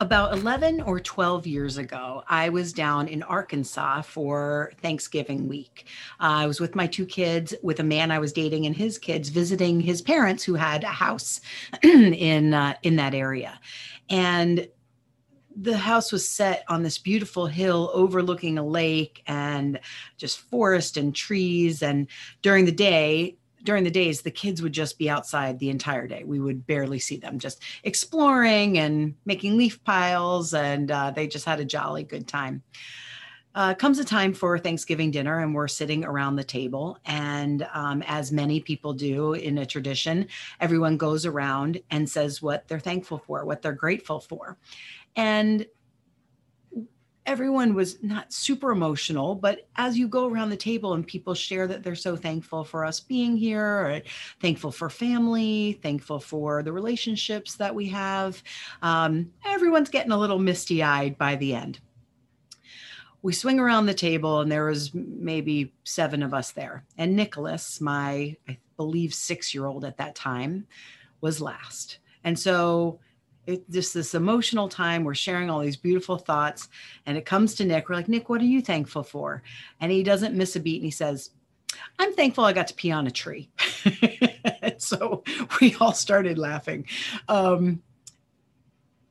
About 11 or 12 years ago, I was down in Arkansas for Thanksgiving week. Uh, I was with my two kids, with a man I was dating and his kids, visiting his parents who had a house in uh, in that area, and the house was set on this beautiful hill overlooking a lake and just forest and trees. And during the day, during the days the kids would just be outside the entire day. We would barely see them just exploring and making leaf piles and uh, they just had a jolly good time. Uh, comes a time for thanksgiving dinner and we're sitting around the table and um, as many people do in a tradition everyone goes around and says what they're thankful for what they're grateful for. And everyone was not super emotional, but as you go around the table and people share that they're so thankful for us being here, thankful for family, thankful for the relationships that we have, um, everyone's getting a little misty eyed by the end. We swing around the table, and there was maybe seven of us there. And Nicholas, my, I believe, six year old at that time, was last. And so it just this emotional time. We're sharing all these beautiful thoughts, and it comes to Nick. We're like, Nick, what are you thankful for? And he doesn't miss a beat, and he says, I'm thankful I got to pee on a tree. so we all started laughing. Um,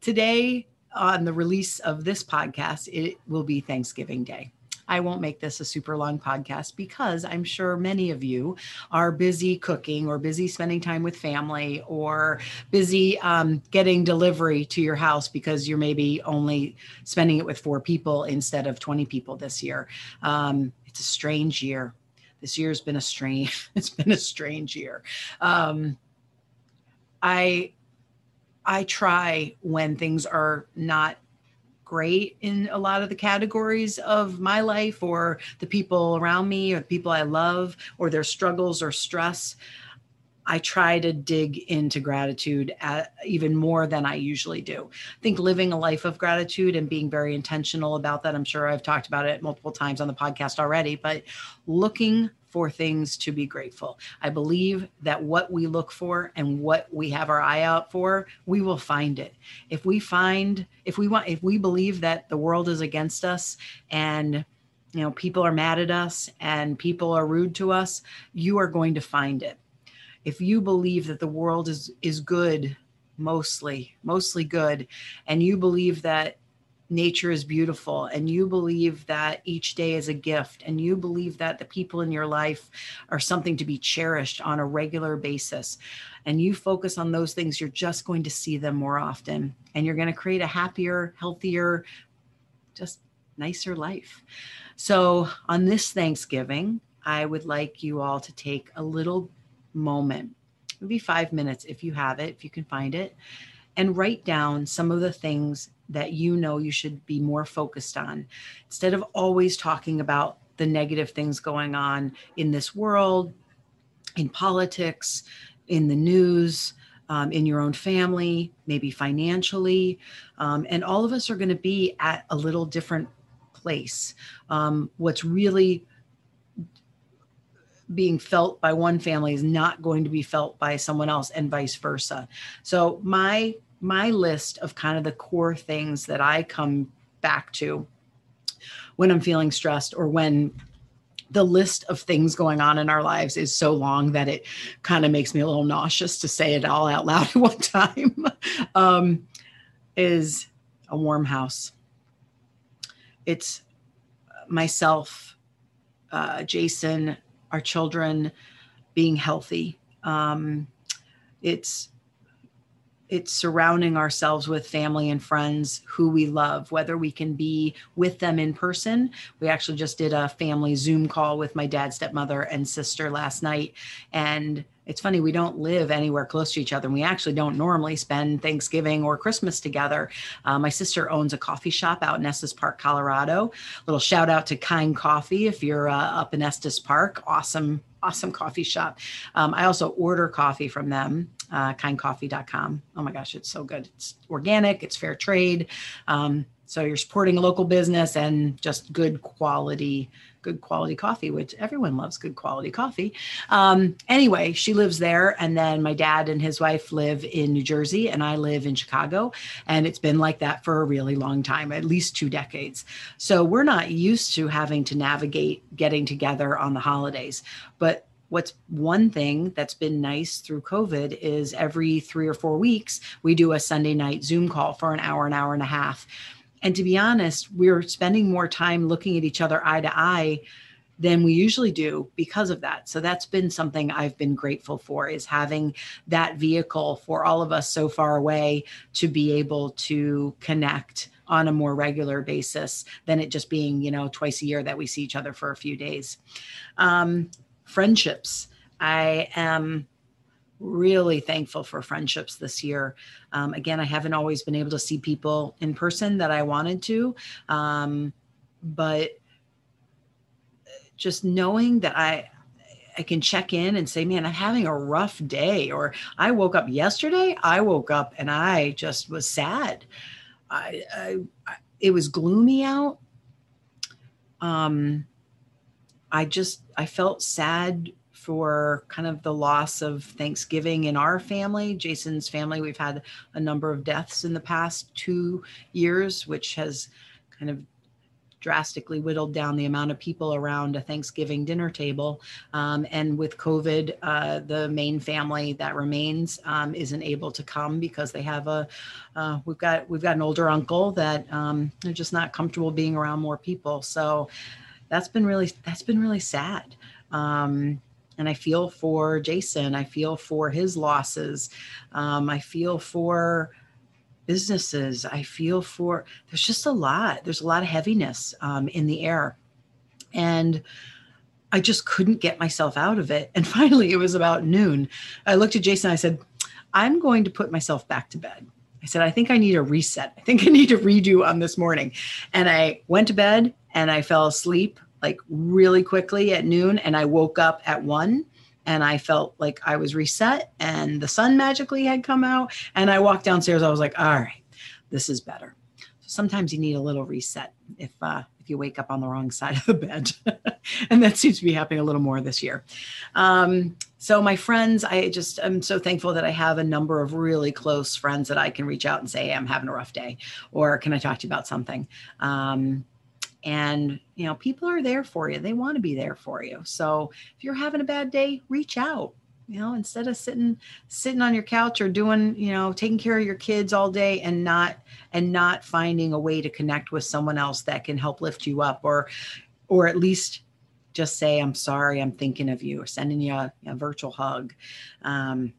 today, on the release of this podcast, it will be Thanksgiving Day. I won't make this a super long podcast because I'm sure many of you are busy cooking or busy spending time with family or busy um, getting delivery to your house because you're maybe only spending it with four people instead of 20 people this year. Um, it's a strange year. This year's been a strange. It's been a strange year. Um, I I try when things are not great in a lot of the categories of my life or the people around me or the people I love or their struggles or stress. I try to dig into gratitude at, even more than I usually do. I think living a life of gratitude and being very intentional about that. I'm sure I've talked about it multiple times on the podcast already, but looking for things to be grateful. I believe that what we look for and what we have our eye out for, we will find it. If we find, if we want, if we believe that the world is against us and you know people are mad at us and people are rude to us, you are going to find it. If you believe that the world is is good, mostly, mostly good, and you believe that nature is beautiful and you believe that each day is a gift and you believe that the people in your life are something to be cherished on a regular basis and you focus on those things you're just going to see them more often and you're going to create a happier healthier just nicer life. So on this thanksgiving i would like you all to take a little moment maybe 5 minutes if you have it if you can find it and write down some of the things that you know you should be more focused on instead of always talking about the negative things going on in this world, in politics, in the news, um, in your own family, maybe financially. Um, and all of us are going to be at a little different place. Um, what's really being felt by one family is not going to be felt by someone else, and vice versa. So, my my list of kind of the core things that I come back to when I'm feeling stressed or when the list of things going on in our lives is so long that it kind of makes me a little nauseous to say it all out loud at one time um, is a warm house. It's myself uh, jason our children being healthy. Um, it's it's surrounding ourselves with family and friends who we love, whether we can be with them in person. We actually just did a family Zoom call with my dad, stepmother, and sister last night. And it's funny, we don't live anywhere close to each other. And we actually don't normally spend Thanksgiving or Christmas together. Uh, my sister owns a coffee shop out in Estes Park, Colorado. Little shout out to Kind Coffee if you're uh, up in Estes Park. Awesome awesome coffee shop. Um, I also order coffee from them, uh, kindcoffee.com. Oh my gosh, it's so good. It's organic, it's fair trade. Um, so you're supporting a local business and just good quality, good quality coffee, which everyone loves good quality coffee. Um, anyway, she lives there. And then my dad and his wife live in New Jersey, and I live in Chicago. And it's been like that for a really long time, at least two decades. So we're not used to having to navigate getting together on the holidays. But what's one thing that's been nice through COVID is every three or four weeks, we do a Sunday night Zoom call for an hour, an hour and a half and to be honest, we're spending more time looking at each other eye to eye than we usually do because of that. So that's been something I've been grateful for is having that vehicle for all of us so far away to be able to connect on a more regular basis than it just being, you know, twice a year that we see each other for a few days. Um, friendships. I am really thankful for friendships this year. Um, again, I haven't always been able to see people in person that I wanted to, um, but just knowing that I I can check in and say, man, I'm having a rough day. Or I woke up yesterday. I woke up and I just was sad. I, I, I it was gloomy out. Um, I just I felt sad for kind of the loss of Thanksgiving in our family, Jason's family. We've had a number of deaths in the past two years, which has kind of drastically whittled down the amount of people around a Thanksgiving dinner table. Um, and with COVID, uh, the main family that remains um, isn't able to come because they have a uh, we've got we've got an older uncle that um, they're just not comfortable being around more people. So that's been really that's been really sad. Um, and I feel for Jason. I feel for his losses. Um, I feel for businesses. I feel for, there's just a lot. There's a lot of heaviness um, in the air. And I just couldn't get myself out of it. And finally, it was about noon. I looked at Jason. I said, I'm going to put myself back to bed. I said, I think I need a reset. I think I need to redo on this morning. And I went to bed and I fell asleep like really quickly at noon and I woke up at one and I felt like I was reset and the sun magically had come out and I walked downstairs. I was like all right this is better. So sometimes you need a little reset if uh, if you wake up on the wrong side of the bed and that seems to be happening a little more this year. Um, so my friends I just I'm so thankful that I have a number of really close friends that I can reach out and say hey, I'm having a rough day or can I talk to you about something? Um, and you know people are there for you. They want to be there for you. So if you're having a bad day reach out you know instead of sitting sitting on your couch or doing you know taking care of your kids all day and not and not finding a way to connect with someone else that can help lift you up or or at least just say i'm sorry i'm thinking of you or sending you a, a virtual hug. Um,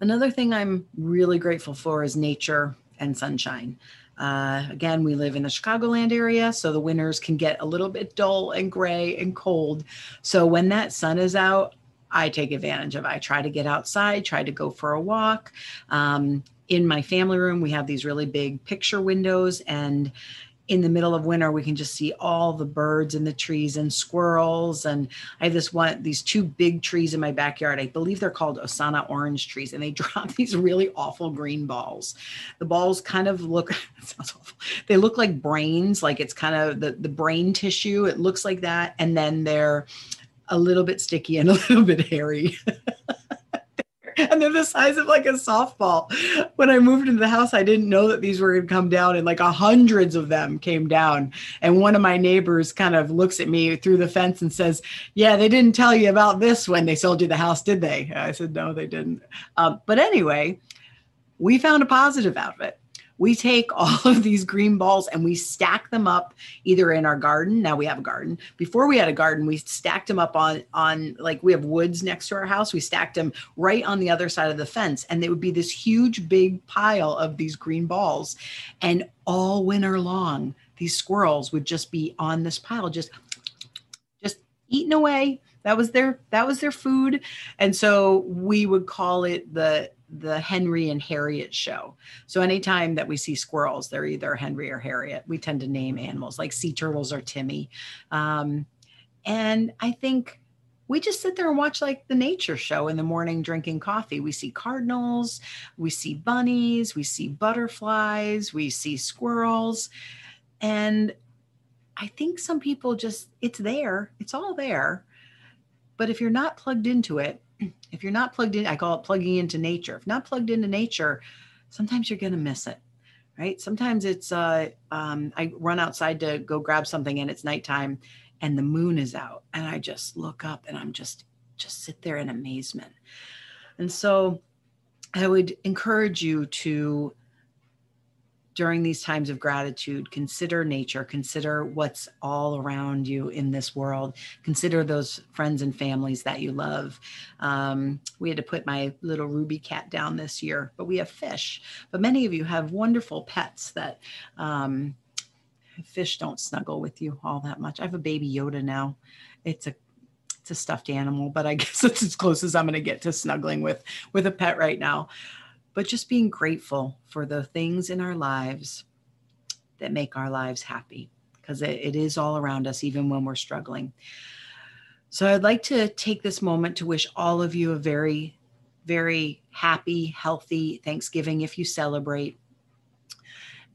another thing i'm really grateful for is nature and sunshine uh, again, we live in the Chicagoland area, so the winters can get a little bit dull and gray and cold. So when that sun is out, I take advantage of. I try to get outside, try to go for a walk. Um, in my family room, we have these really big picture windows, and in the middle of winter we can just see all the birds in the trees and squirrels. And i have this one these two big trees in my backyard. I believe they're called osana orange trees and they drop these really awful green balls. The balls kind of look sounds awful. They look like brains like it's kind of the, the brain tissue it looks like that. And then they're a little bit sticky and a little bit hairy and they're the size of like a softball. When I moved into the house, I didn't know that these were going to come down, and like a hundreds of them came down. And one of my neighbors kind of looks at me through the fence and says, "Yeah, they didn't tell you about this when they sold you the house, did they?" I said, "No, they didn't." Um, but anyway, we found a positive out of it we take all of these green balls and we stack them up either in our garden. Now we have a garden. Before we had a garden, we stacked them up on on like we have woods next to our house. We stacked them right on the other side of the fence, and they would be this huge big pile of these green balls. And all winter long, these squirrels would just be on this pile, just just eating away. That was their that was their food, and so we would call it the the Henry and Harriet show. So anytime that we see squirrels, they're either Henry or Harriet. We tend to name animals like sea turtles or Timmy. Um, and I think we just sit there and watch like the nature show in the morning drinking coffee. We see cardinals, we see bunnies, we see butterflies, we see squirrels. And I think some people just, it's there, it's all there. But if you're not plugged into it, if you're not plugged in, I call it plugging into nature. If not plugged into nature, sometimes you're going to miss it, right? Sometimes it's, uh, um, I run outside to go grab something and it's nighttime and the moon is out and I just look up and I'm just, just sit there in amazement. And so I would encourage you to during these times of gratitude, consider nature, consider what's all around you in this world, consider those friends and families that you love. Um, we had to put my little Ruby cat down this year, but we have fish. But many of you have wonderful pets that um, fish don't snuggle with you all that much. I have a baby Yoda now. It's a it's a stuffed animal, but I guess it's as close as I'm going to get to snuggling with with a pet right now but just being grateful for the things in our lives that make our lives happy because it, it is all around us, even when we're struggling. So I'd like to take this moment to wish all of you a very, very happy, healthy Thanksgiving if you celebrate.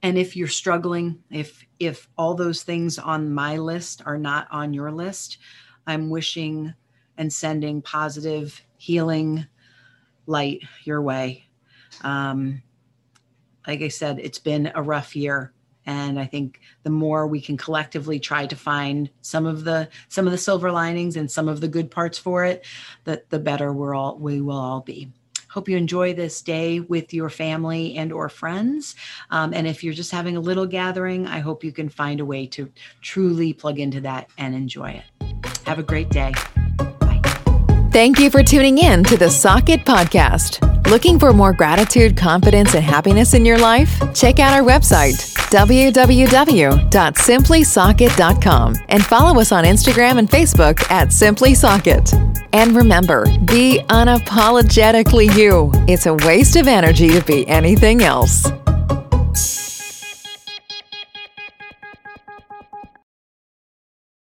And if you're struggling, if if all those things on my list are not on your list, I'm wishing and sending positive healing light your way um, like I said, it's been a rough year. And I think the more we can collectively try to find some of the some of the silver linings and some of the good parts for it, that the better we're all we will all be. Hope you enjoy this day with your family and or friends. Um, and if you're just having a little gathering i hope you can find a way to truly plug into that and enjoy it. Have a great day thank you for tuning in to the socket podcast Looking for more gratitude, confidence, and happiness in your life? Check out our website, www.simplysocket.com, and follow us on Instagram and Facebook at Simply Socket. And remember, be unapologetically you. It's a waste of energy to be anything else.